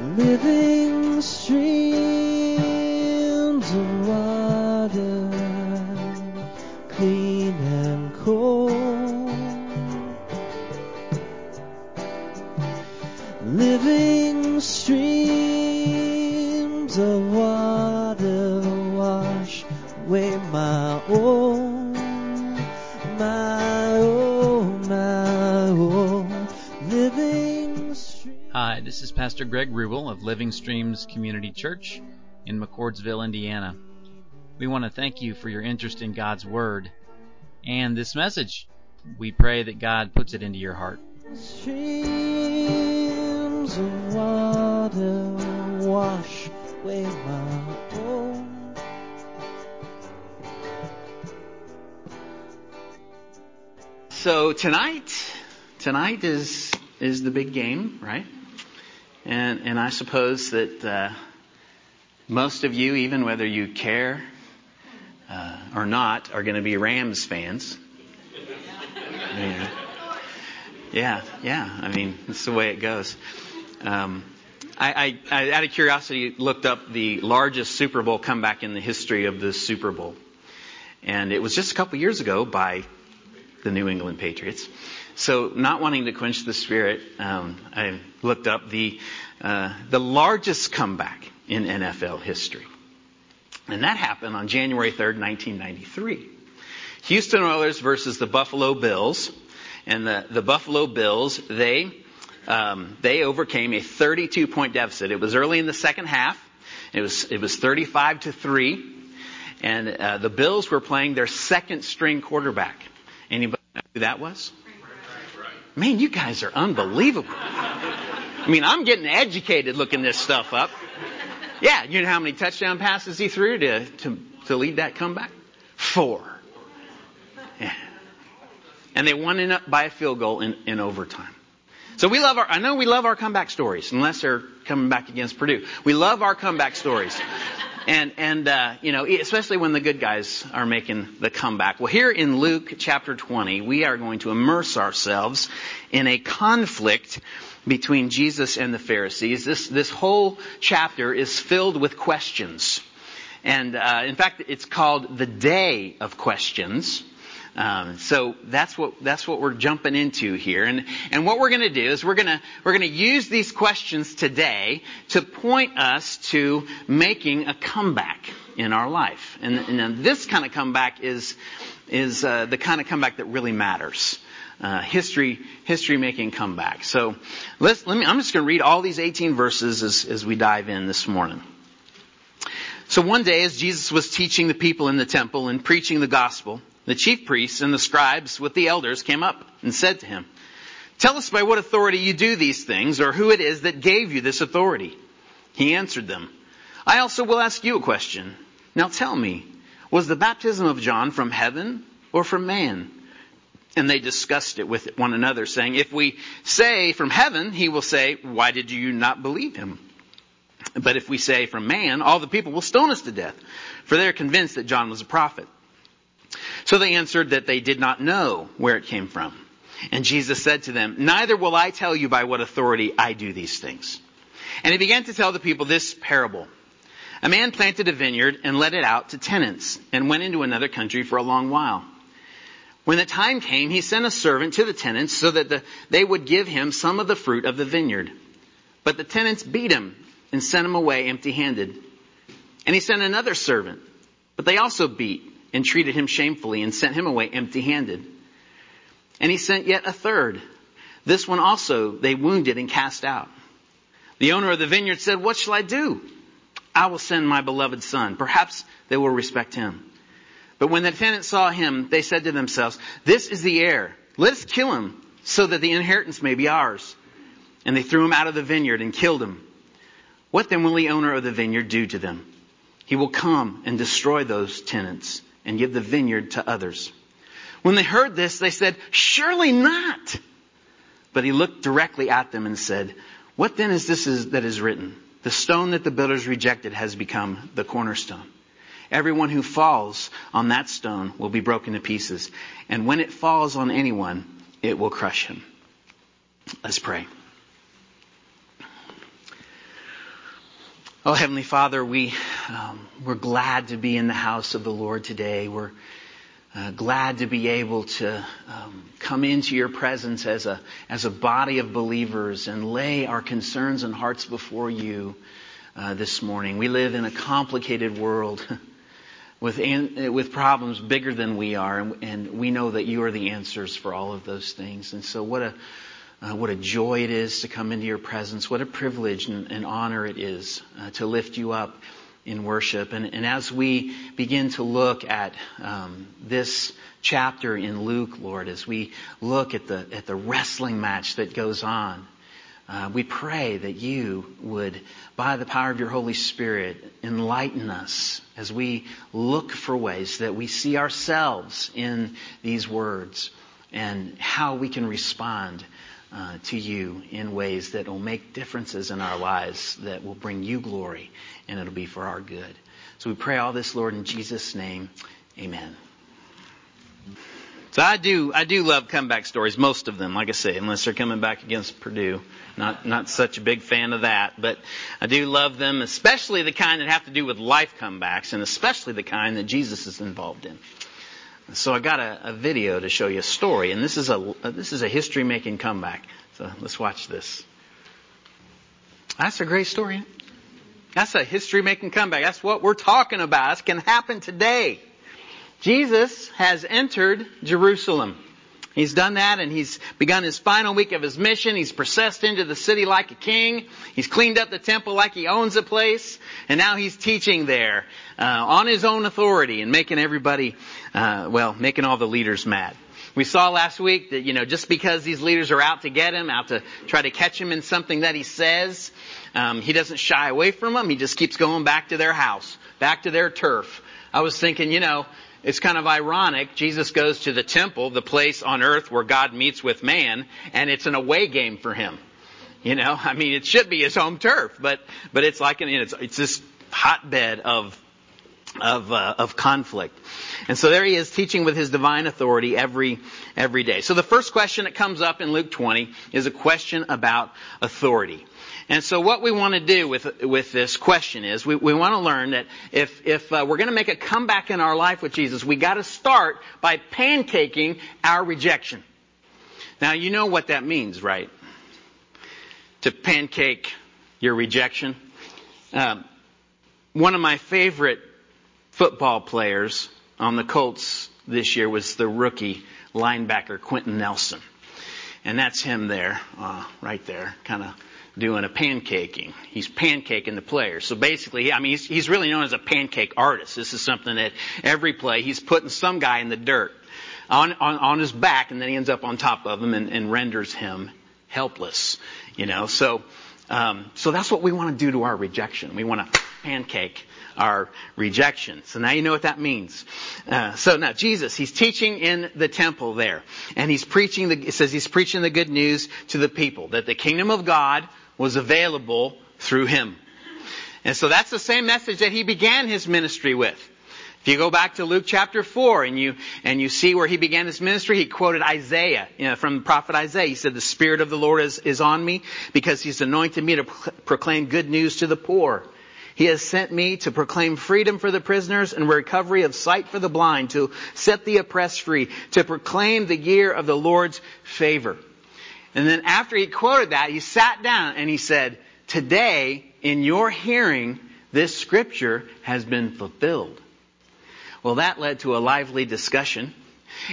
living of Living Streams Community Church in McCordsville, Indiana. We want to thank you for your interest in God's Word and this message. We pray that God puts it into your heart. Streams of water wash away my own. So tonight, tonight is is the big game, right? And and I suppose that uh, most of you, even whether you care uh, or not, are going to be Rams fans. Yeah. yeah, yeah. I mean, it's the way it goes. Um, I, I, I, out of curiosity, looked up the largest Super Bowl comeback in the history of the Super Bowl, and it was just a couple years ago by the New England Patriots. So, not wanting to quench the spirit, um, I looked up the uh, the largest comeback in NFL history, and that happened on January 3rd, 1993. Houston Oilers versus the Buffalo Bills, and the the Buffalo Bills they um, they overcame a 32 point deficit. It was early in the second half. It was it was 35 to three, and uh, the Bills were playing their second string quarterback. Anybody know who that was? Man, you guys are unbelievable. I mean, I'm getting educated looking this stuff up. Yeah, you know how many touchdown passes he threw to, to, to lead that comeback? Four. Yeah. And they won in, by a field goal in, in overtime. So we love our, I know we love our comeback stories, unless they're coming back against Purdue. We love our comeback stories. And, and, uh, you know, especially when the good guys are making the comeback. Well, here in Luke chapter 20, we are going to immerse ourselves in a conflict between Jesus and the Pharisees. This, this whole chapter is filled with questions. And, uh, in fact, it's called the Day of Questions. Um, so that's what that's what we're jumping into here, and and what we're going to do is we're going to we're to use these questions today to point us to making a comeback in our life, and, and this kind of comeback is is uh, the kind of comeback that really matters. Uh, history history making comeback. So let's let me. I'm just going to read all these 18 verses as as we dive in this morning. So one day, as Jesus was teaching the people in the temple and preaching the gospel. The chief priests and the scribes with the elders came up and said to him, Tell us by what authority you do these things, or who it is that gave you this authority. He answered them, I also will ask you a question. Now tell me, was the baptism of John from heaven or from man? And they discussed it with one another, saying, If we say from heaven, he will say, Why did you not believe him? But if we say from man, all the people will stone us to death, for they are convinced that John was a prophet. So they answered that they did not know where it came from. And Jesus said to them, Neither will I tell you by what authority I do these things. And he began to tell the people this parable. A man planted a vineyard and let it out to tenants and went into another country for a long while. When the time came, he sent a servant to the tenants so that the, they would give him some of the fruit of the vineyard. But the tenants beat him and sent him away empty handed. And he sent another servant, but they also beat and treated him shamefully and sent him away empty handed. And he sent yet a third. This one also they wounded and cast out. The owner of the vineyard said, What shall I do? I will send my beloved son. Perhaps they will respect him. But when the tenants saw him, they said to themselves, This is the heir. Let us kill him so that the inheritance may be ours. And they threw him out of the vineyard and killed him. What then will the owner of the vineyard do to them? He will come and destroy those tenants and give the vineyard to others. When they heard this, they said, Surely not. But he looked directly at them and said, What then is this that is written? The stone that the builders rejected has become the cornerstone. Everyone who falls on that stone will be broken to pieces. And when it falls on anyone, it will crush him. Let's pray. Oh, Heavenly Father, we, um, we're glad to be in the house of the Lord today. We're uh, glad to be able to um, come into your presence as a, as a body of believers and lay our concerns and hearts before you uh, this morning. We live in a complicated world with, an, with problems bigger than we are, and, and, we know that you are the answers for all of those things. And so, what a uh, what a joy it is to come into your presence. What a privilege and, and honor it is uh, to lift you up in worship. And, and, as we begin to look at um, this chapter in Luke, Lord, as we look at the at the wrestling match that goes on, uh, we pray that you would, by the power of your Holy Spirit, enlighten us as we look for ways that we see ourselves in these words and how we can respond uh, to you in ways that will make differences in our lives that will bring you glory and it'll be for our good. So we pray all this, Lord, in Jesus' name. Amen. So I do, I do love comeback stories, most of them, like I say, unless they're coming back against Purdue. Not, not such a big fan of that, but I do love them, especially the kind that have to do with life comebacks, and especially the kind that Jesus is involved in. So I got a, a video to show you a story, and this is a this is a history making comeback. So let's watch this. That's a great story. That's a history making comeback. That's what we're talking about. This can happen today. Jesus has entered Jerusalem. He's done that and he's begun his final week of his mission. He's processed into the city like a king. He's cleaned up the temple like he owns the place. And now he's teaching there uh, on his own authority and making everybody, uh, well, making all the leaders mad. We saw last week that, you know, just because these leaders are out to get him, out to try to catch him in something that he says, um, he doesn't shy away from them. He just keeps going back to their house, back to their turf. I was thinking, you know, it's kind of ironic. Jesus goes to the temple, the place on earth where God meets with man, and it's an away game for him. You know, I mean, it should be his home turf, but but it's like an it's it's this hotbed of of uh, of conflict. And so there he is teaching with his divine authority every every day. So the first question that comes up in Luke 20 is a question about authority. And so what we want to do with, with this question is we, we want to learn that if, if uh, we're going to make a comeback in our life with Jesus, we got to start by pancaking our rejection. Now you know what that means, right? To pancake your rejection. Um, one of my favorite football players on the Colts this year was the rookie linebacker Quenton Nelson. And that's him there, uh, right there, kind of doing a pancaking. He's pancaking the players. So basically, I mean, he's, he's really known as a pancake artist. This is something that every play, he's putting some guy in the dirt on, on, on his back and then he ends up on top of him and, and renders him helpless. You know, so, um, so that's what we want to do to our rejection. We want to pancake our rejection. So now you know what that means. Uh, so now Jesus, he's teaching in the temple there, and he's preaching. The, it says he's preaching the good news to the people that the kingdom of God was available through him. And so that's the same message that he began his ministry with. If you go back to Luke chapter 4 and you, and you see where he began his ministry, he quoted Isaiah, you know, from the prophet Isaiah. He said, the Spirit of the Lord is, is on me because he's anointed me to proclaim good news to the poor. He has sent me to proclaim freedom for the prisoners and recovery of sight for the blind, to set the oppressed free, to proclaim the year of the Lord's favor. And then after he quoted that, he sat down and he said, Today, in your hearing, this scripture has been fulfilled. Well, that led to a lively discussion.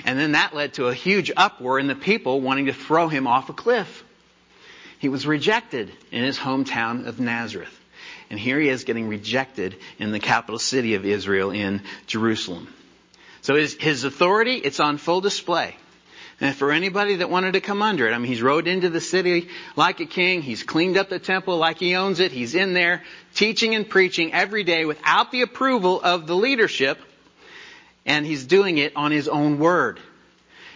And then that led to a huge uproar in the people wanting to throw him off a cliff. He was rejected in his hometown of Nazareth. And here he is getting rejected in the capital city of Israel in Jerusalem. So his, his authority, it's on full display. And for anybody that wanted to come under it, I mean, he's rode into the city like a king. He's cleaned up the temple like he owns it. He's in there teaching and preaching every day without the approval of the leadership. And he's doing it on his own word.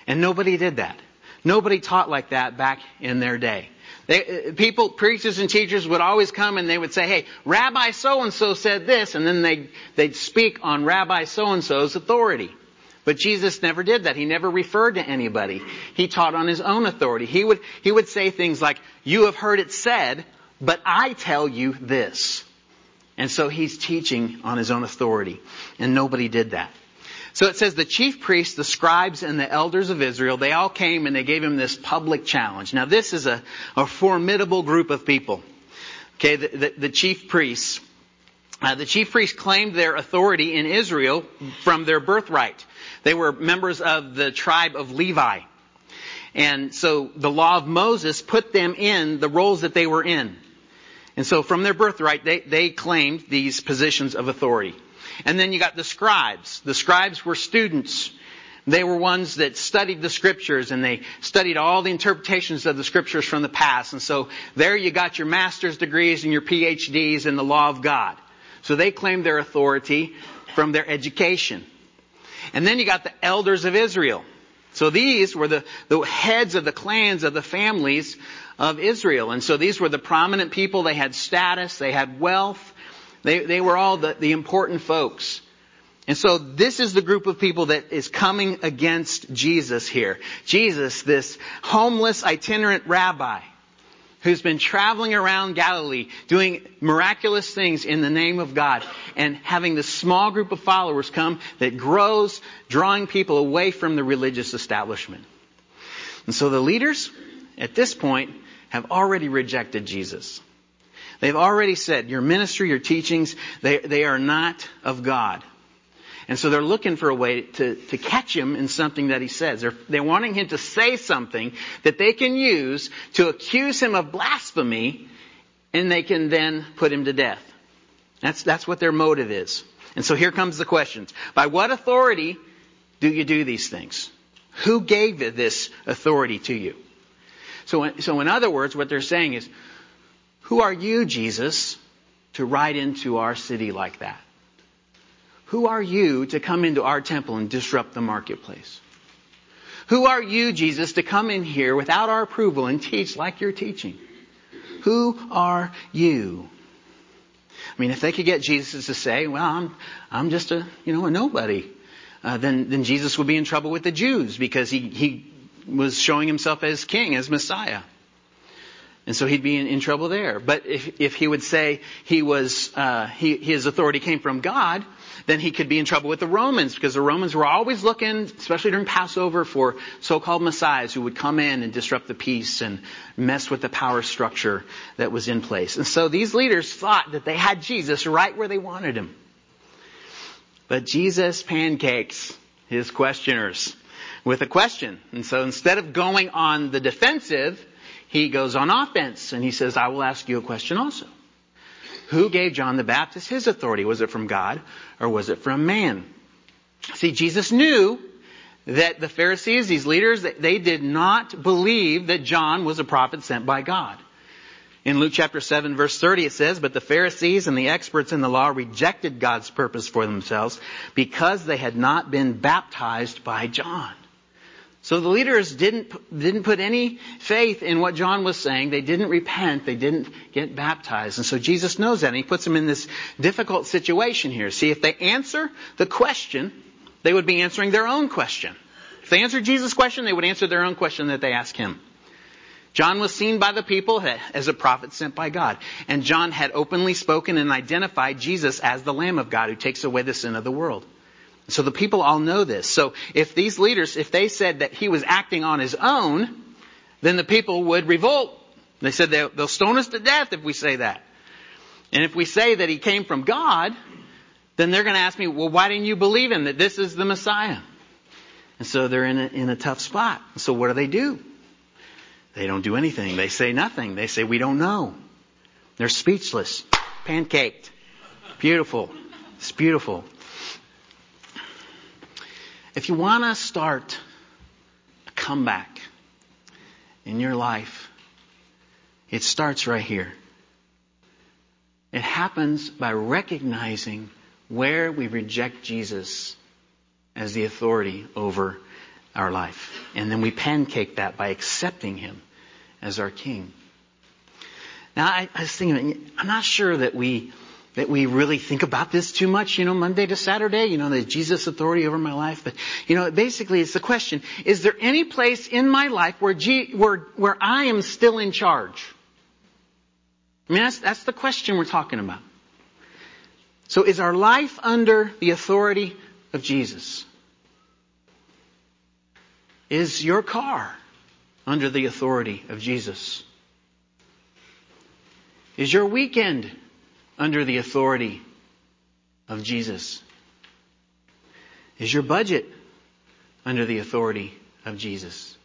And nobody did that. Nobody taught like that back in their day. They, uh, people, preachers and teachers would always come and they would say, hey, Rabbi so-and-so said this, and then they'd, they'd speak on Rabbi so-and-so's authority. But Jesus never did that. He never referred to anybody. He taught on his own authority. He would, he would say things like, you have heard it said, but I tell you this. And so he's teaching on his own authority. And nobody did that. So it says the chief priests, the scribes, and the elders of Israel, they all came and they gave him this public challenge. Now this is a, a formidable group of people. Okay, the, the, the chief priests. Uh, the chief priests claimed their authority in Israel from their birthright. They were members of the tribe of Levi. And so the law of Moses put them in the roles that they were in. And so from their birthright, they, they claimed these positions of authority. And then you got the scribes. The scribes were students. They were ones that studied the scriptures and they studied all the interpretations of the scriptures from the past. And so there you got your master's degrees and your PhDs in the law of God. So they claimed their authority from their education. And then you got the elders of Israel. So these were the, the heads of the clans of the families of Israel. And so these were the prominent people. They had status, they had wealth, they, they were all the, the important folks. And so this is the group of people that is coming against Jesus here. Jesus, this homeless itinerant rabbi who's been traveling around Galilee doing miraculous things in the name of God and having this small group of followers come that grows, drawing people away from the religious establishment. And so the leaders at this point have already rejected Jesus. They've already said your ministry, your teachings, they, they are not of God. And so they're looking for a way to, to catch him in something that he says. They're, they're wanting him to say something that they can use to accuse him of blasphemy and they can then put him to death. That's, that's what their motive is. And so here comes the questions. By what authority do you do these things? Who gave this authority to you? So, so in other words, what they're saying is, who are you, Jesus, to ride into our city like that? Who are you to come into our temple and disrupt the marketplace? Who are you, Jesus, to come in here without our approval and teach like you're teaching? Who are you? I mean, if they could get Jesus to say, well, I'm, I'm just a, you know, a nobody, uh, then, then Jesus would be in trouble with the Jews because he, he was showing himself as king, as Messiah. And so he'd be in, in trouble there. But if, if he would say he was, uh, he, his authority came from God, then he could be in trouble with the Romans because the Romans were always looking, especially during Passover, for so-called messiahs who would come in and disrupt the peace and mess with the power structure that was in place. And so these leaders thought that they had Jesus right where they wanted him. But Jesus pancakes his questioners with a question. And so instead of going on the defensive, he goes on offense and he says, I will ask you a question also. Who gave John the Baptist his authority? Was it from God or was it from man? See, Jesus knew that the Pharisees, these leaders, they did not believe that John was a prophet sent by God. In Luke chapter 7 verse 30 it says, But the Pharisees and the experts in the law rejected God's purpose for themselves because they had not been baptized by John. So the leaders didn't, didn't put any faith in what John was saying. They didn't repent. They didn't get baptized. And so Jesus knows that and he puts them in this difficult situation here. See, if they answer the question, they would be answering their own question. If they answered Jesus' question, they would answer their own question that they asked him. John was seen by the people as a prophet sent by God. And John had openly spoken and identified Jesus as the Lamb of God who takes away the sin of the world. So the people all know this. So if these leaders, if they said that he was acting on his own, then the people would revolt. They said they'll, they'll stone us to death if we say that. And if we say that he came from God, then they're going to ask me, well, why didn't you believe him that this is the Messiah? And so they're in a, in a tough spot. So what do they do? They don't do anything. They say nothing. They say, we don't know. They're speechless. Pancaked. Beautiful. It's beautiful. If you want to start a comeback in your life, it starts right here. It happens by recognizing where we reject Jesus as the authority over our life. And then we pancake that by accepting Him as our King. Now, I, I was thinking, I'm not sure that we that we really think about this too much, you know, Monday to Saturday, you know, the Jesus authority over my life. But, you know, basically it's the question, is there any place in my life where, G, where, where I am still in charge? I mean, that's, that's the question we're talking about. So is our life under the authority of Jesus? Is your car under the authority of Jesus? Is your weekend under the authority of Jesus? Is your budget under the authority of Jesus?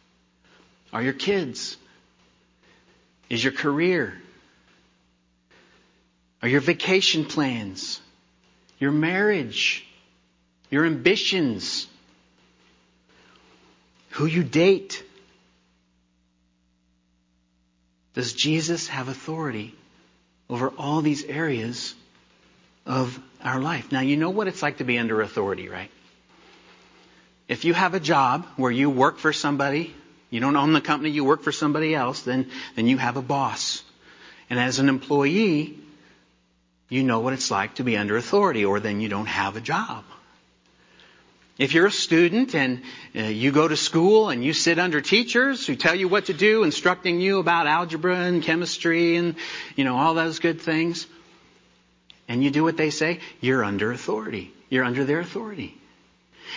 Are your kids? Is your career? Are your vacation plans? Your marriage? Your ambitions? Who you date? Does Jesus have authority over all these areas of our life? Now, you know what it's like to be under authority, right? If you have a job where you work for somebody, you don't own the company, you work for somebody else, then, then you have a boss. And as an employee, you know what it's like to be under authority, or then you don't have a job. If you're a student and uh, you go to school and you sit under teachers who tell you what to do, instructing you about algebra and chemistry and, you know, all those good things, and you do what they say, you're under authority. You're under their authority.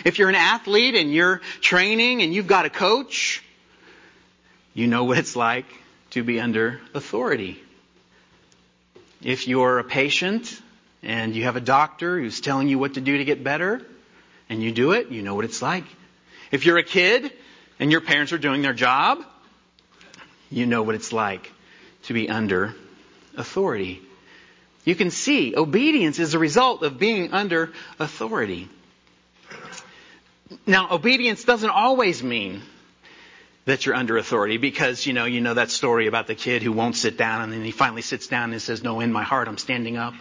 If you're an athlete and you're training and you've got a coach, you know what it's like to be under authority. If you're a patient and you have a doctor who's telling you what to do to get better, and you do it, you know what it's like. If you're a kid and your parents are doing their job, you know what it's like to be under authority. You can see obedience is a result of being under authority. Now, obedience doesn't always mean that you're under authority because, you know, you know that story about the kid who won't sit down and then he finally sits down and says, no, in my heart, I'm standing up.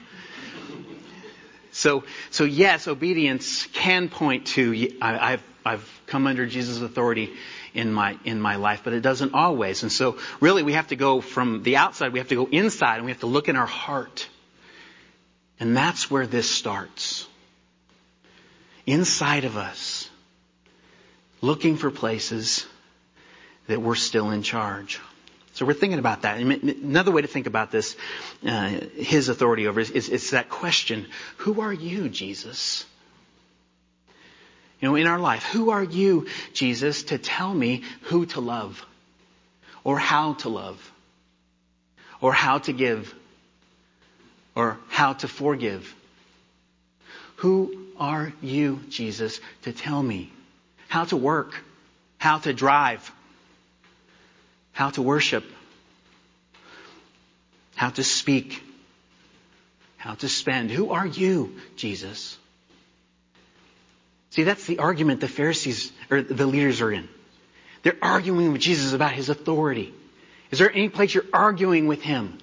So, so yes, obedience can point to I, have I've come under Jesus' authority in my in my life, but it doesn't always. And so, really, we have to go from the outside. We have to go inside, and we have to look in our heart, and that's where this starts. Inside of us, looking for places that we're still in charge. So we're thinking about that. Another way to think about this, uh, his authority over is, is, is that question, who are you, Jesus? You know, in our life, who are you, Jesus, to tell me who to love? Or how to love? Or how to give? Or how to forgive? Who are you, Jesus, to tell me how to work? How to drive? How to worship, how to speak, how to spend. Who are you, Jesus? See, that's the argument the Pharisees or the leaders are in. They're arguing with Jesus about his authority. Is there any place you're arguing with him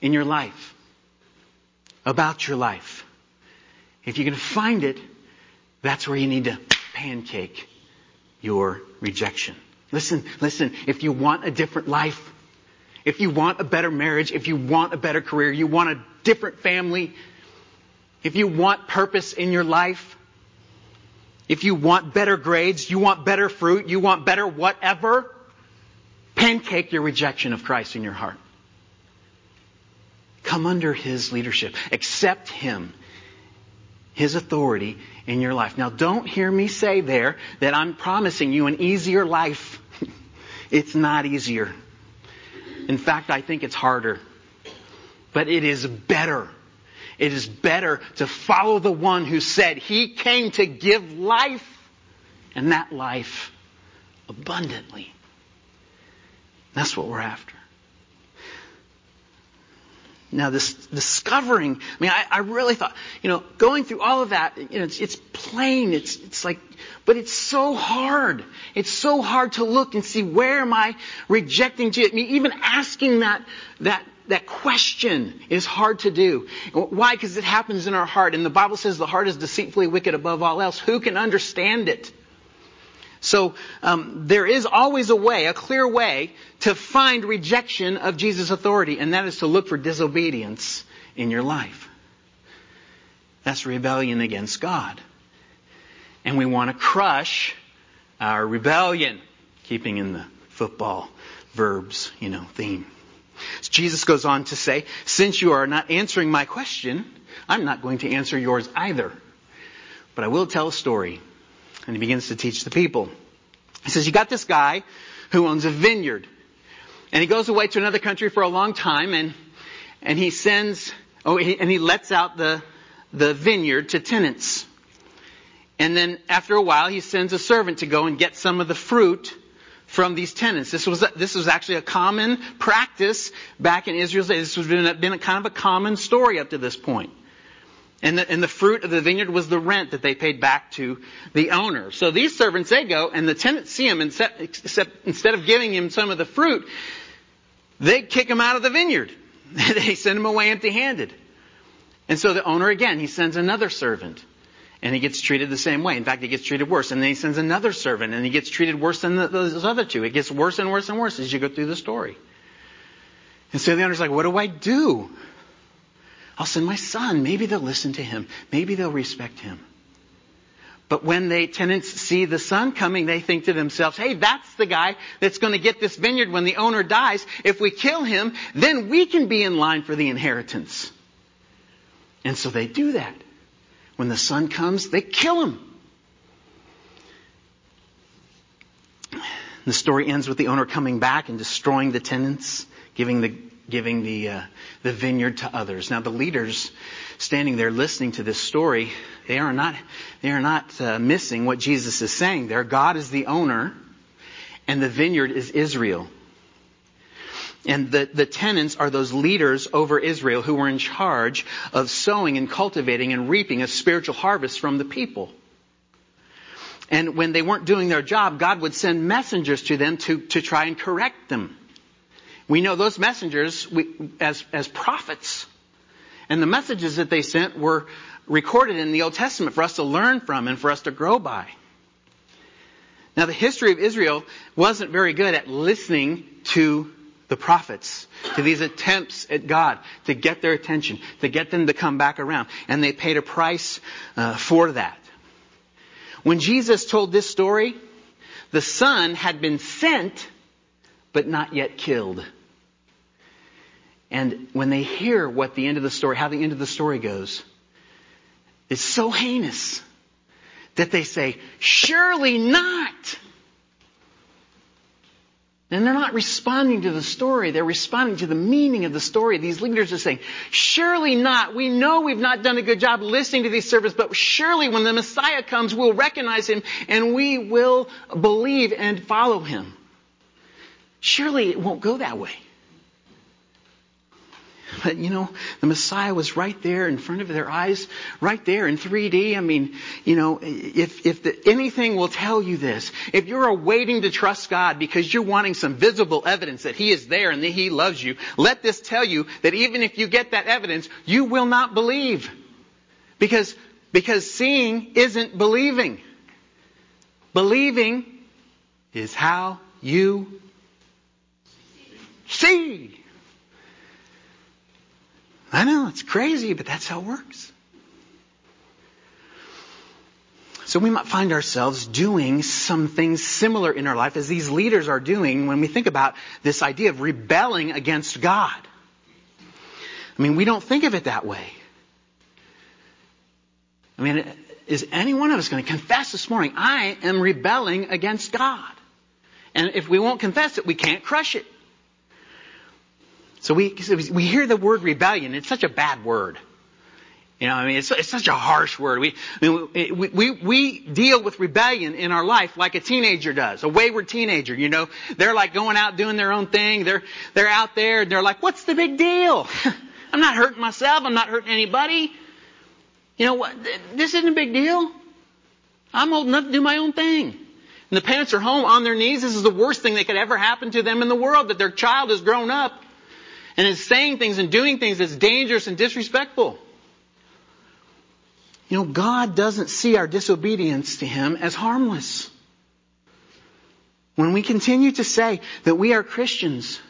in your life? About your life? If you can find it, that's where you need to pancake your rejection. Listen, listen, if you want a different life, if you want a better marriage, if you want a better career, you want a different family, if you want purpose in your life, if you want better grades, you want better fruit, you want better whatever, pancake your rejection of Christ in your heart. Come under His leadership. Accept Him, His authority in your life. Now don't hear me say there that I'm promising you an easier life. It's not easier. In fact, I think it's harder. But it is better. It is better to follow the one who said he came to give life and that life abundantly. That's what we're after. Now, this discovering, I mean, I, I, really thought, you know, going through all of that, you know, it's, it's plain, it's, it's like, but it's so hard. It's so hard to look and see where am I rejecting Jesus. I mean, even asking that, that, that question is hard to do. Why? Because it happens in our heart. And the Bible says the heart is deceitfully wicked above all else. Who can understand it? So um, there is always a way, a clear way, to find rejection of Jesus' authority, and that is to look for disobedience in your life. That's rebellion against God. And we want to crush our rebellion, keeping in the football verbs, you know, theme. Jesus goes on to say, Since you are not answering my question, I'm not going to answer yours either. But I will tell a story. And he begins to teach the people. He says, You got this guy who owns a vineyard. And he goes away to another country for a long time and, and he sends, oh, he, and he lets out the, the vineyard to tenants. And then after a while, he sends a servant to go and get some of the fruit from these tenants. This was, this was actually a common practice back in Israel's day. This has been, been a kind of a common story up to this point. And the, and the fruit of the vineyard was the rent that they paid back to the owner. So these servants, they go, and the tenants see him, and except, instead of giving him some of the fruit, they kick him out of the vineyard. they send him away empty handed. And so the owner again, he sends another servant. And he gets treated the same way. In fact, he gets treated worse. And then he sends another servant, and he gets treated worse than the, those other two. It gets worse and worse and worse as you go through the story. And so the owner's like, what do I do? I'll send my son. Maybe they'll listen to him. Maybe they'll respect him. But when the tenants see the son coming, they think to themselves, hey, that's the guy that's going to get this vineyard when the owner dies. If we kill him, then we can be in line for the inheritance. And so they do that. When the son comes, they kill him. The story ends with the owner coming back and destroying the tenants, giving the giving the, uh, the vineyard to others. Now the leaders standing there listening to this story, they are not, they are not uh, missing what Jesus is saying there. God is the owner and the vineyard is Israel. And the, the tenants are those leaders over Israel who were in charge of sowing and cultivating and reaping a spiritual harvest from the people. And when they weren't doing their job, God would send messengers to them to, to try and correct them. We know those messengers we, as, as prophets. And the messages that they sent were recorded in the Old Testament for us to learn from and for us to grow by. Now, the history of Israel wasn't very good at listening to the prophets, to these attempts at God to get their attention, to get them to come back around. And they paid a price uh, for that. When Jesus told this story, the Son had been sent, but not yet killed. And when they hear what the end of the story, how the end of the story goes, it's so heinous that they say, surely not. And they're not responding to the story. They're responding to the meaning of the story. These leaders are saying, surely not. We know we've not done a good job listening to these servants, but surely when the Messiah comes, we'll recognize him and we will believe and follow him. Surely it won't go that way. But you know, the Messiah was right there in front of their eyes, right there in 3D. I mean, you know, if, if the, anything will tell you this, if you're waiting to trust God because you're wanting some visible evidence that He is there and that He loves you, let this tell you that even if you get that evidence, you will not believe. Because, because seeing isn't believing. Believing is how you see. I know, it's crazy, but that's how it works. So we might find ourselves doing some things similar in our life as these leaders are doing when we think about this idea of rebelling against God. I mean, we don't think of it that way. I mean, is any one of us going to confess this morning, I am rebelling against God? And if we won't confess it, we can't crush it. So we, we hear the word rebellion. It's such a bad word. You know, I mean, it's, it's such a harsh word. We, I mean, we, we, we deal with rebellion in our life like a teenager does, a wayward teenager. You know, they're like going out doing their own thing. They're, they're out there and they're like, what's the big deal? I'm not hurting myself. I'm not hurting anybody. You know what? This isn't a big deal. I'm old enough to do my own thing. And the parents are home on their knees. This is the worst thing that could ever happen to them in the world, that their child has grown up and is saying things and doing things that's dangerous and disrespectful. You know, God doesn't see our disobedience to Him as harmless. When we continue to say that we are Christians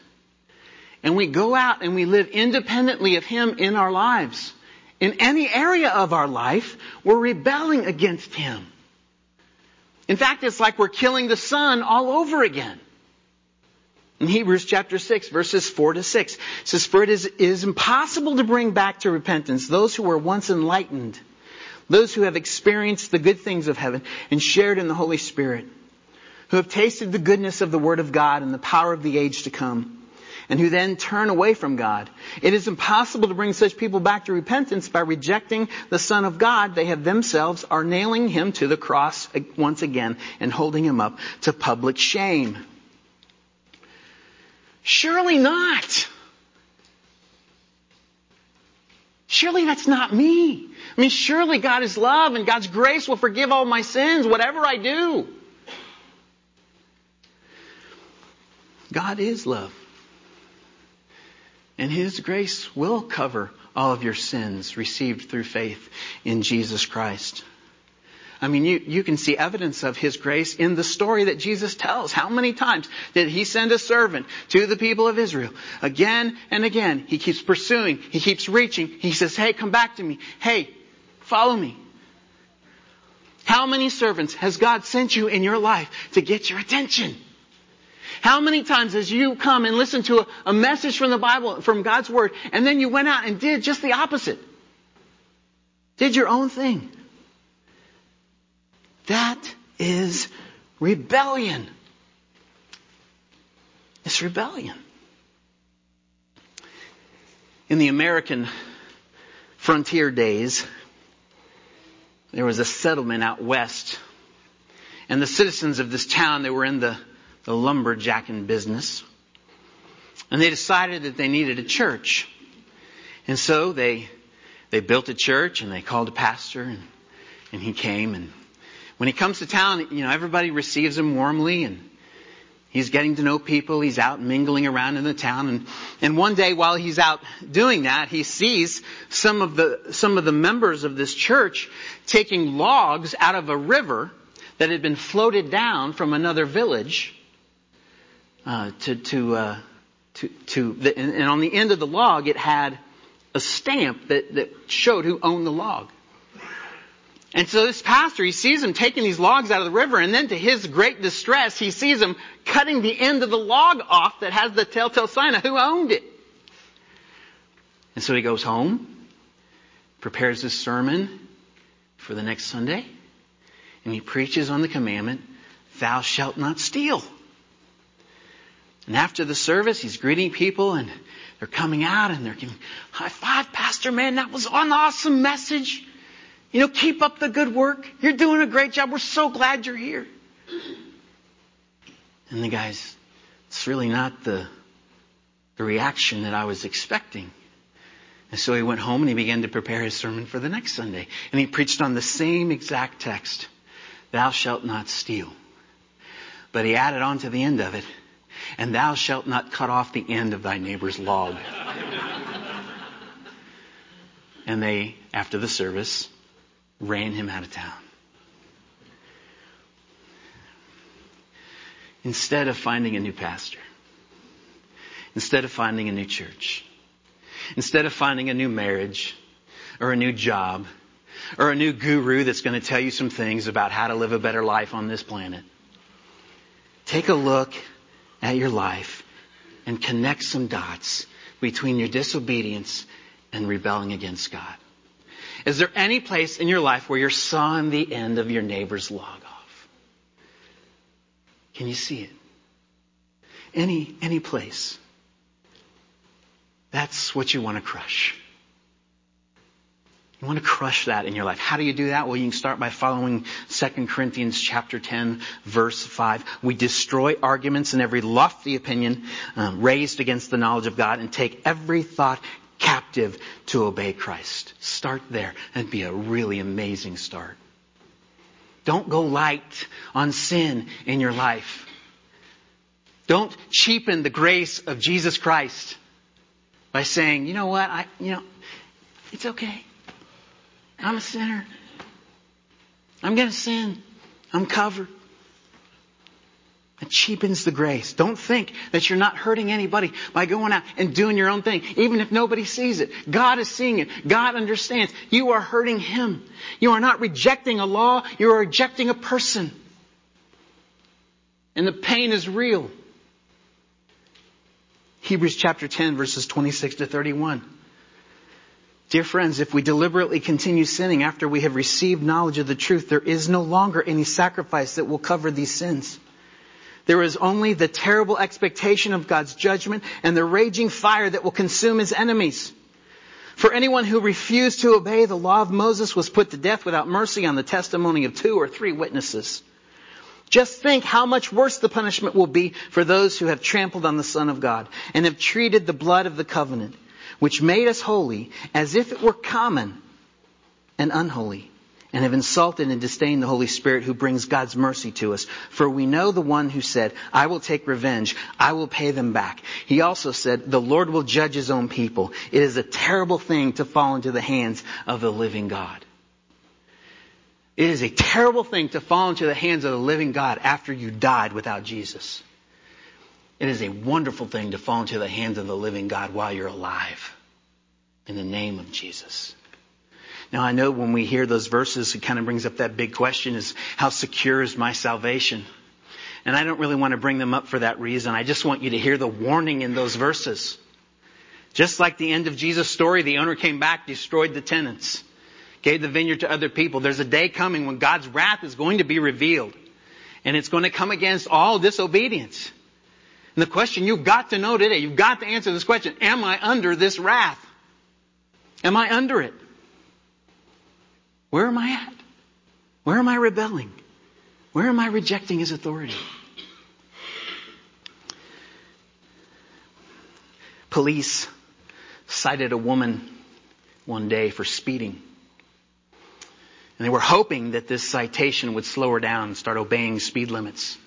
and we go out and we live independently of Him in our lives, in any area of our life, we're rebelling against Him. In fact, it's like we're killing the Son all over again. In Hebrews chapter 6, verses 4 to 6, it says, For it is, it is impossible to bring back to repentance those who were once enlightened, those who have experienced the good things of heaven and shared in the Holy Spirit, who have tasted the goodness of the Word of God and the power of the age to come and who then turn away from God. It is impossible to bring such people back to repentance by rejecting the Son of God. They have themselves are nailing him to the cross once again and holding him up to public shame. Surely not. Surely that's not me. I mean, surely God is love and God's grace will forgive all my sins, whatever I do. God is love. And His grace will cover all of your sins received through faith in Jesus Christ. I mean, you, you can see evidence of His grace in the story that Jesus tells. How many times did He send a servant to the people of Israel? Again and again. He keeps pursuing. He keeps reaching. He says, hey, come back to me. Hey, follow me. How many servants has God sent you in your life to get your attention? How many times as you come and listen to a, a, message from the Bible, from God's Word, and then you went out and did just the opposite? Did your own thing. That is rebellion. It's rebellion. In the American frontier days, there was a settlement out west. And the citizens of this town, they were in the, the lumberjacking business. And they decided that they needed a church. And so they, they built a church and they called a pastor and, and he came and when he comes to town, you know, everybody receives him warmly and he's getting to know people. He's out mingling around in the town. And, and one day while he's out doing that, he sees some of the, some of the members of this church taking logs out of a river that had been floated down from another village, uh, to, to, uh, to, to the, and on the end of the log it had a stamp that, that showed who owned the log. And so this pastor, he sees him taking these logs out of the river, and then to his great distress, he sees him cutting the end of the log off that has the telltale sign of who owned it. And so he goes home, prepares his sermon for the next Sunday, and he preaches on the commandment, thou shalt not steal. And after the service, he's greeting people and they're coming out and they're giving high five, Pastor, man, that was an awesome message. You know, keep up the good work. You're doing a great job. We're so glad you're here. And the guy's, it's really not the, the reaction that I was expecting. And so he went home and he began to prepare his sermon for the next Sunday. And he preached on the same exact text. Thou shalt not steal. But he added on to the end of it, and thou shalt not cut off the end of thy neighbor's log. and they, after the service, ran him out of town. Instead of finding a new pastor, instead of finding a new church, instead of finding a new marriage or a new job or a new guru that's going to tell you some things about how to live a better life on this planet, take a look at your life and connect some dots between your disobedience and rebelling against God. Is there any place in your life where you're sawing the end of your neighbor's log off? Can you see it? Any, any place. That's what you want to crush. You want to crush that in your life. How do you do that? Well, you can start by following 2 Corinthians chapter 10 verse 5. We destroy arguments and every lofty opinion um, raised against the knowledge of God and take every thought captive to obey Christ. Start there and be a really amazing start. Don't go light on sin in your life. Don't cheapen the grace of Jesus Christ by saying, you know what, I, you know, it's okay. I'm a sinner. I'm going to sin. I'm covered. It cheapens the grace. Don't think that you're not hurting anybody by going out and doing your own thing, even if nobody sees it. God is seeing it. God understands. You are hurting Him. You are not rejecting a law, you are rejecting a person. And the pain is real. Hebrews chapter 10 verses 26 to 31. Dear friends, if we deliberately continue sinning after we have received knowledge of the truth, there is no longer any sacrifice that will cover these sins. There is only the terrible expectation of God's judgment and the raging fire that will consume his enemies. For anyone who refused to obey the law of Moses was put to death without mercy on the testimony of two or three witnesses. Just think how much worse the punishment will be for those who have trampled on the Son of God and have treated the blood of the covenant, which made us holy, as if it were common and unholy, and have insulted and disdained the Holy Spirit who brings God's mercy to us. For we know the one who said, I will take revenge, I will pay them back. He also said, the Lord will judge his own people. It is a terrible thing to fall into the hands of the living God. It is a terrible thing to fall into the hands of the living God after you died without Jesus. It is a wonderful thing to fall into the hands of the living God while you're alive. In the name of Jesus. Now I know when we hear those verses, it kind of brings up that big question is, how secure is my salvation? And I don't really want to bring them up for that reason. I just want you to hear the warning in those verses. Just like the end of Jesus' story, the owner came back, destroyed the tenants gave the vineyard to other people. There's a day coming when God's wrath is going to be revealed. And it's going to come against all disobedience. And the question you've got to know today, you've got to answer this question, am I under this wrath? Am I under it? Where am I at? Where am I rebelling? Where am I rejecting His authority? Police cited a woman one day for speeding. And they were hoping that this citation would slow her down and start obeying speed limits.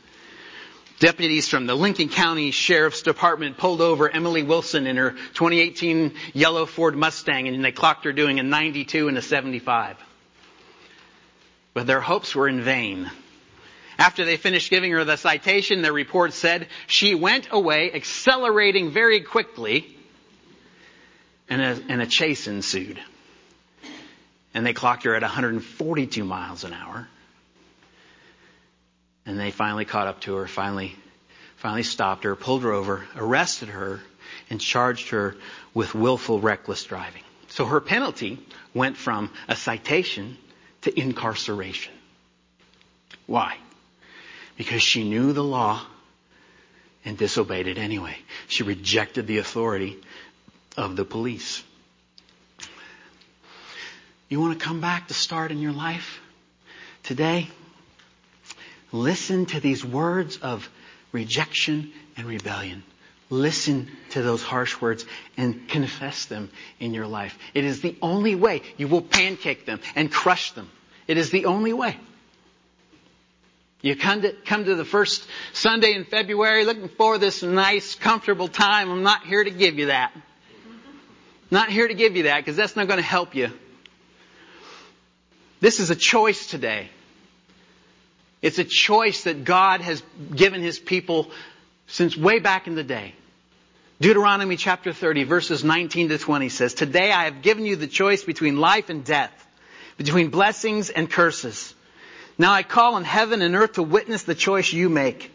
Deputies from the Lincoln County Sheriff's Department pulled over Emily Wilson in her 2018 yellow Ford Mustang and they clocked her doing a 92 and a 75. But their hopes were in vain. After they finished giving her the citation, their report said she went away accelerating very quickly and a, and a chase ensued and they clocked her at 142 miles an hour. And they finally caught up to her, finally, finally stopped her, pulled her over, arrested her, and charged her with willful reckless driving. So her penalty went from a citation to incarceration. Why? Because she knew the law and disobeyed it anyway. She rejected the authority of the police. You want to come back to start in your life today? Listen to these words of rejection and rebellion. Listen to those harsh words and confess them in your life. It is the only way you will pancake them and crush them. It is the only way. You come to, come to the first Sunday in February looking for this nice, comfortable time. I'm not here to give you that. Not here to give you that because that's not going to help you. This is a choice today. It's a choice that God has given His people since way back in the day. Deuteronomy chapter 30 verses 19 to 20 says, Today I have given you the choice between life and death, between blessings and curses. Now I call on heaven and earth to witness the choice you make.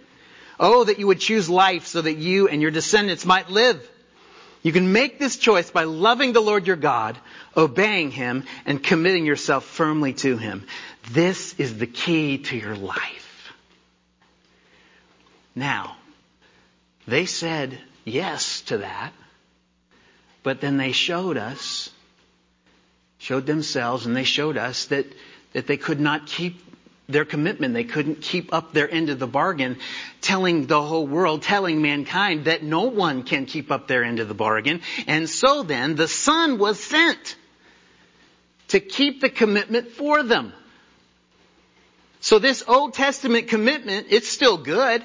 Oh, that you would choose life so that you and your descendants might live. You can make this choice by loving the Lord your God, obeying Him, and committing yourself firmly to Him. This is the key to your life. Now, they said yes to that, but then they showed us, showed themselves, and they showed us that, that they could not keep their commitment. They couldn't keep up their end of the bargain, telling the whole world, telling mankind that no one can keep up their end of the bargain. And so then, the Son was sent to keep the commitment for them. So this Old Testament commitment, it's still good,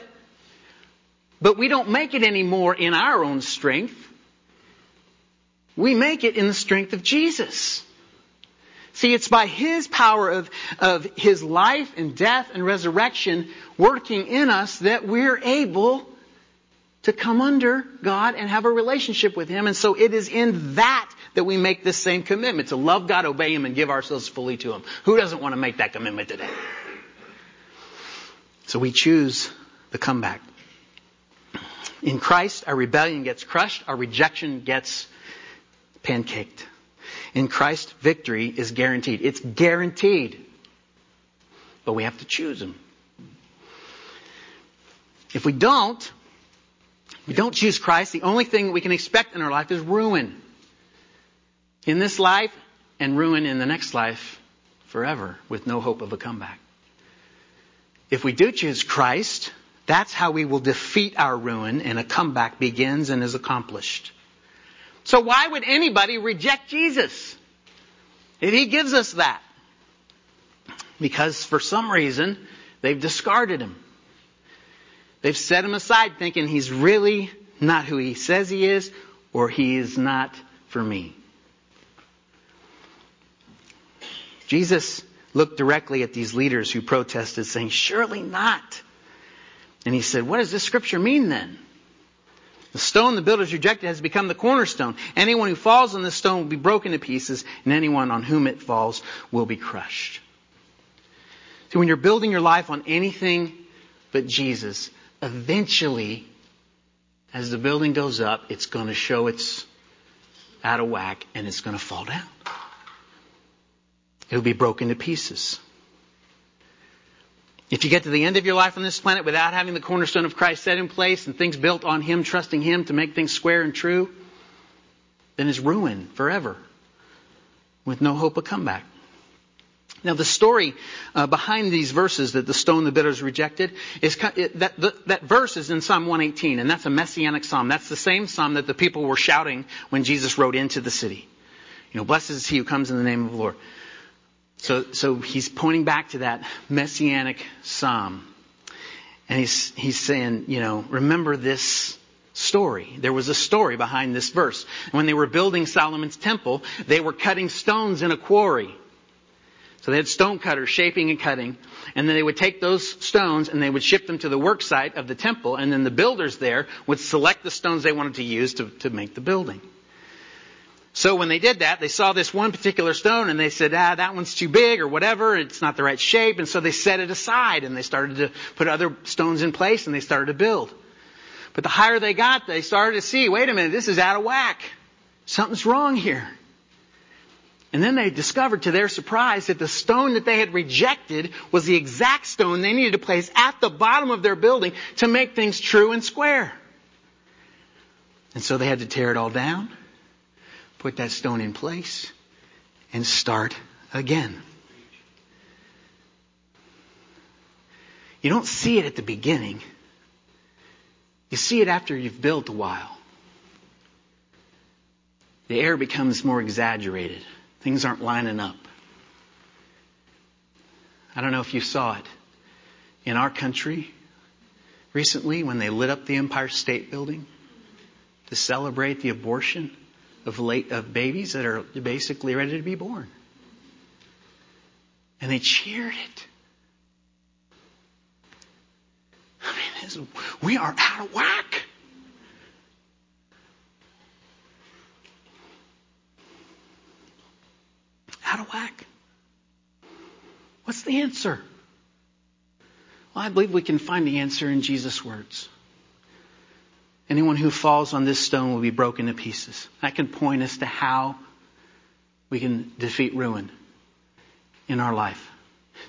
but we don't make it anymore in our own strength. We make it in the strength of Jesus. See, it's by His power of, of His life and death and resurrection working in us that we're able to come under God and have a relationship with Him. And so it is in that that we make this same commitment to love God, obey Him, and give ourselves fully to Him. Who doesn't want to make that commitment today? So we choose the comeback. In Christ, our rebellion gets crushed, our rejection gets pancaked. In Christ, victory is guaranteed. It's guaranteed. But we have to choose Him. If we don't, we don't choose Christ, the only thing we can expect in our life is ruin. In this life and ruin in the next life forever with no hope of a comeback. If we do choose Christ, that's how we will defeat our ruin and a comeback begins and is accomplished. So why would anybody reject Jesus? If he gives us that. Because for some reason, they've discarded him. They've set him aside thinking he's really not who he says he is or he is not for me. Jesus looked directly at these leaders who protested saying, surely not. And he said, what does this scripture mean then? The stone the builders rejected has become the cornerstone. Anyone who falls on this stone will be broken to pieces, and anyone on whom it falls will be crushed. So when you're building your life on anything but Jesus, eventually, as the building goes up, it's going to show it's out of whack and it's going to fall down. It'll be broken to pieces. If you get to the end of your life on this planet without having the cornerstone of Christ set in place and things built on Him, trusting Him to make things square and true, then it's ruin forever with no hope of comeback. Now, the story uh, behind these verses that the stone the builders rejected is it, that the, that verse is in Psalm 118, and that's a messianic psalm. That's the same psalm that the people were shouting when Jesus rode into the city. You know, blessed is he who comes in the name of the Lord. So, so he's pointing back to that messianic psalm. And he's, he's saying, you know, remember this story. There was a story behind this verse. When they were building Solomon's temple, they were cutting stones in a quarry. So they had stone cutters shaping and cutting, and then they would take those stones and they would ship them to the work site of the temple, and then the builders there would select the stones they wanted to use to, to make the building. So when they did that, they saw this one particular stone and they said, ah, that one's too big or whatever, it's not the right shape, and so they set it aside and they started to put other stones in place and they started to build. But the higher they got, they started to see, wait a minute, this is out of whack. Something's wrong here. And then they discovered to their surprise that the stone that they had rejected was the exact stone they needed to place at the bottom of their building to make things true and square. And so they had to tear it all down put that stone in place, and start again. You don't see it at the beginning. You see it after you've built a while. The air becomes more exaggerated. Things aren't lining up. I don't know if you saw it. In our country, recently, when they lit up the Empire State Building to celebrate the abortion of late of babies that are basically ready to be born. And they cheered it. I mean, we are out of whack. Out of whack. What's the answer? Well, I believe we can find the answer in Jesus' words. Anyone who falls on this stone will be broken to pieces. That can point us to how we can defeat ruin in our life.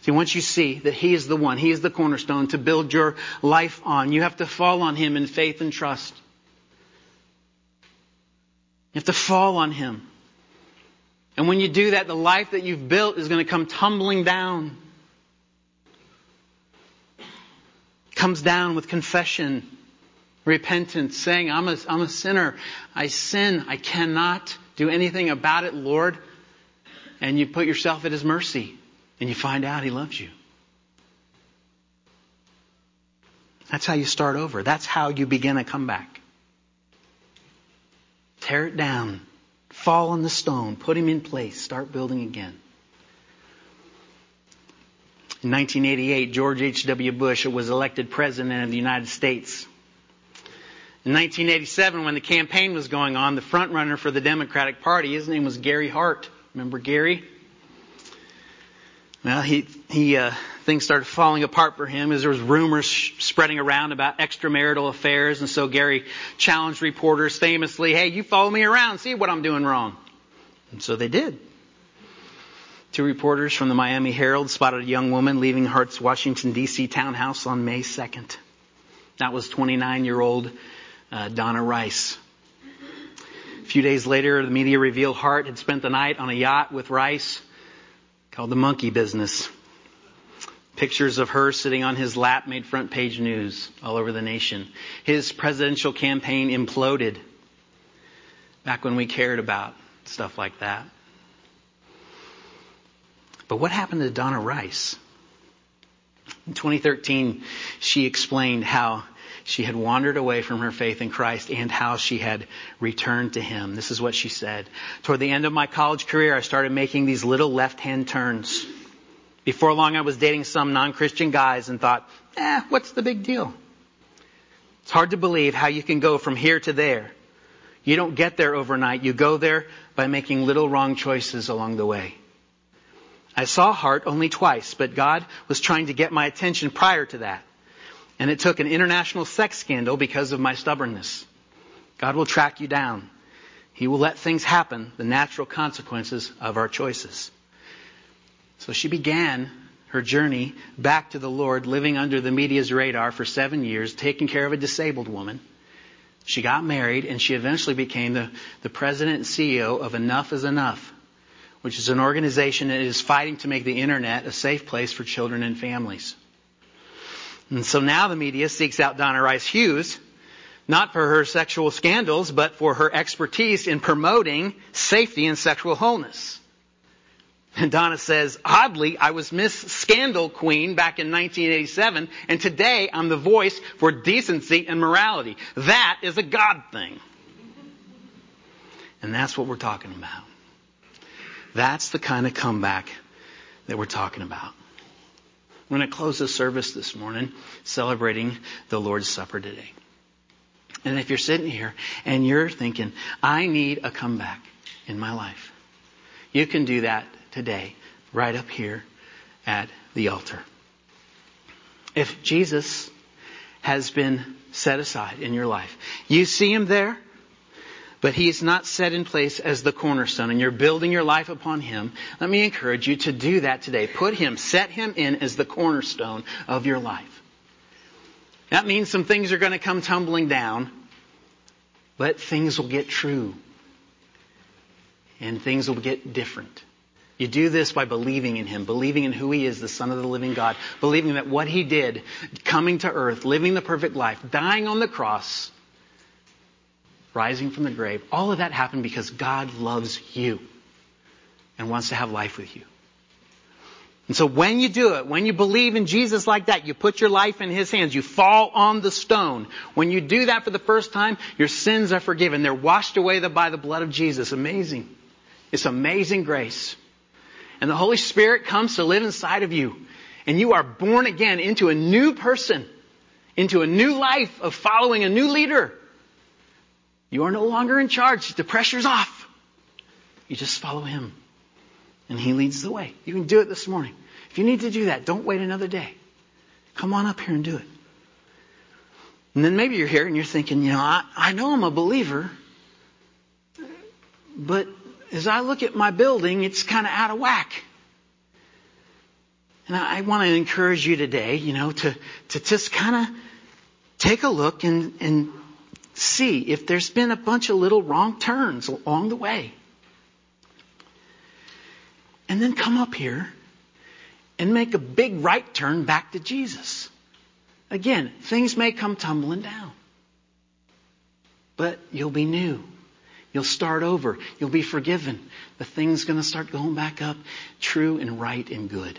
See, once you see that He is the one, He is the cornerstone to build your life on, you have to fall on Him in faith and trust. You have to fall on Him. And when you do that, the life that you've built is going to come tumbling down. Comes down with confession repentance, saying, I'm a, I'm a sinner. I sin. I cannot do anything about it, Lord. And you put yourself at His mercy and you find out He loves you. That's how you start over. That's how you begin a comeback. Tear it down. Fall on the stone. Put him in place. Start building again. In 1988, George H.W. Bush was elected President of the United States. In 1987, when the campaign was going on, the front runner for the Democratic Party, his name was Gary Hart. Remember Gary? Well, he, he, uh, things started falling apart for him as there was rumors spreading around about extramarital affairs. And so Gary challenged reporters famously, hey, you follow me around, see what I'm doing wrong. And so they did. Two reporters from the Miami Herald spotted a young woman leaving Hart's Washington, D.C. townhouse on May 2nd. That was 29 year old uh, Donna Rice. A few days later, the media revealed Hart had spent the night on a yacht with Rice called the Monkey Business. Pictures of her sitting on his lap made front page news all over the nation. His presidential campaign imploded back when we cared about stuff like that. But what happened to Donna Rice? In 2013, she explained how she had wandered away from her faith in Christ and how she had returned to Him. This is what she said. Toward the end of my college career, I started making these little left-hand turns. Before long, I was dating some non-Christian guys and thought, eh, what's the big deal? It's hard to believe how you can go from here to there. You don't get there overnight. You go there by making little wrong choices along the way. I saw Hart only twice, but God was trying to get my attention prior to that. And it took an international sex scandal because of my stubbornness. God will track you down. He will let things happen, the natural consequences of our choices. So she began her journey back to the Lord, living under the media's radar for seven years, taking care of a disabled woman. She got married and she eventually became the, the president and CEO of Enough is Enough, which is an organization that is fighting to make the internet a safe place for children and families. And so now the media seeks out Donna Rice Hughes, not for her sexual scandals, but for her expertise in promoting safety and sexual wholeness. And Donna says, oddly, I was Miss Scandal Queen back in 1987, and today I'm the voice for decency and morality. That is a God thing. And that's what we're talking about. That's the kind of comeback that we're talking about. We're going to close the service this morning celebrating the Lord's Supper today. And if you're sitting here and you're thinking, I need a comeback in my life, you can do that today, right up here at the altar. If Jesus has been set aside in your life, you see him there, but he is not set in place as the cornerstone and you're building your life upon him, let me encourage you to do that today. Put him, set him in as the cornerstone of your life. That means some things are going to come tumbling down, but things will get true. And things will get different. You do this by believing in Him, believing in who He is, the Son of the living God, believing that what He did, coming to earth, living the perfect life, dying on the cross, rising from the grave, all of that happened because God loves you and wants to have life with you. And so when you do it, when you believe in Jesus like that, you put your life in His hands, you fall on the stone. When you do that for the first time, your sins are forgiven. They're washed away by the blood of Jesus. Amazing. It's amazing grace. And the Holy Spirit comes to live inside of you. And you are born again into a new person, into a new life of following a new leader. You are no longer in charge. The pressure's off. You just follow Him. And He leads the way. You can do it this morning. If you need to do that, don't wait another day. Come on up here and do it. And then maybe you're here and you're thinking, you know, I, I know I'm a believer, but as I look at my building, it's kind of out of whack. And I, I want to encourage you today, you know, to, to just kind of take a look and, and see if there's been a bunch of little wrong turns along the way. And then come up here and make a big right turn back to Jesus. Again, things may come tumbling down, but you'll be new. You'll start over. You'll be forgiven. The thing's going to start going back up true and right and good.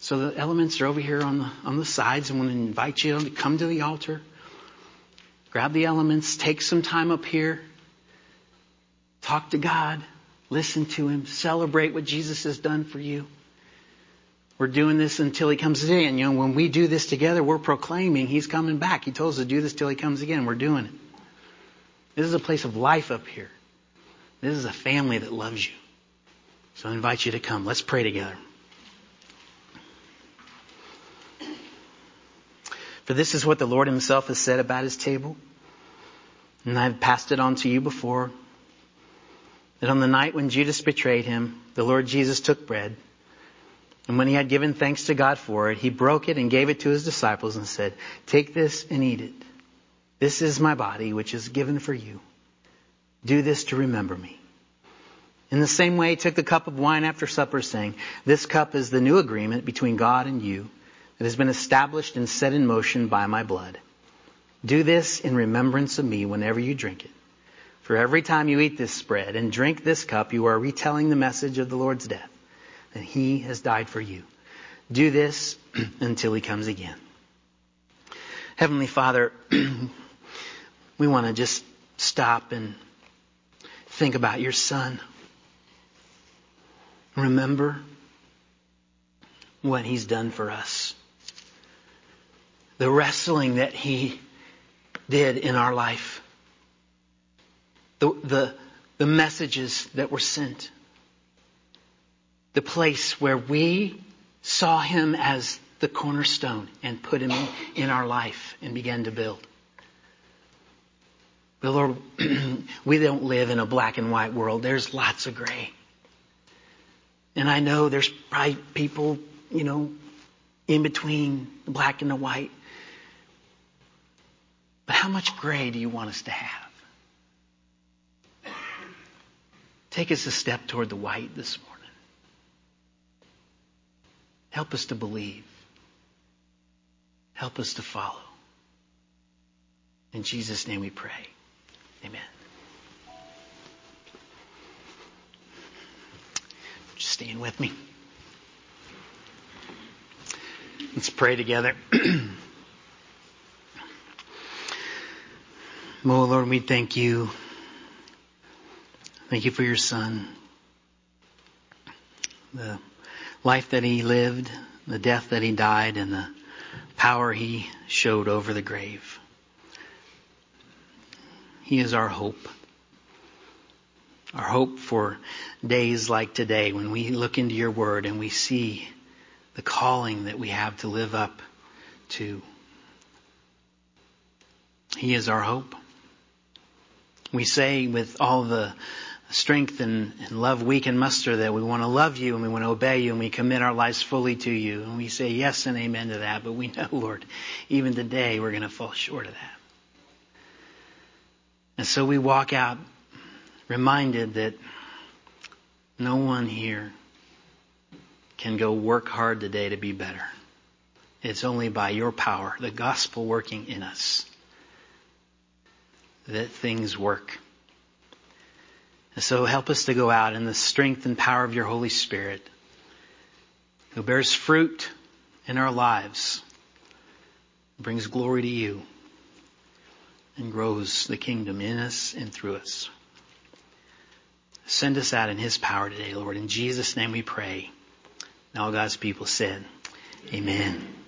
So the elements are over here on the, on the sides. I want to invite you to come to the altar. Grab the elements. Take some time up here. Talk to God. Listen to Him. Celebrate what Jesus has done for you. We're doing this until He comes again. You know, when we do this together, we're proclaiming He's coming back. He told us to do this till He comes again. We're doing it. This is a place of life up here. This is a family that loves you. So I invite you to come. Let's pray together. For this is what the Lord himself has said about his table. And I've passed it on to you before. That on the night when Judas betrayed him, the Lord Jesus took bread. And when he had given thanks to God for it, he broke it and gave it to his disciples and said, Take this and eat it. This is my body, which is given for you. Do this to remember me. In the same way, he took the cup of wine after supper, saying, This cup is the new agreement between God and you that has been established and set in motion by my blood. Do this in remembrance of me whenever you drink it. For every time you eat this bread and drink this cup, you are retelling the message of the Lord's death, that he has died for you. Do this until he comes again. Heavenly Father, we want to just stop and think about your son. Remember what he's done for us. The wrestling that he did in our life. The, the, the messages that were sent. The place where we saw him as the cornerstone and put him in our life and began to build. But Lord, we don't live in a black and white world. There's lots of gray. And I know there's probably people, you know, in between the black and the white. But how much gray do you want us to have? Take us a step toward the white this morning. Help us to believe. Help us to follow. In Jesus' name we pray. Amen. Just stand with me. Let's pray together. oh Lord, we thank you. Thank you for your son. The life that he lived, the death that he died, and the power he showed over the grave. He is our hope. Our hope for days like today when we look into your word and we see the calling that we have to live up to. He is our hope. We say with all the strength and, and, love we can muster that we want to love you and we want to obey you and we commit our lives fully to you. And we say yes and amen to that. But we know, Lord, even today we're going to fall short of that. And so we walk out reminded that no one here can go work hard today to be better. It's only by your power, the gospel working in us, that things work. So help us to go out in the strength and power of your Holy Spirit, who bears fruit in our lives, brings glory to you and grows the kingdom in us and through us. Send us out in His power today, Lord. In Jesus' name we pray. And all God's people said, Amen.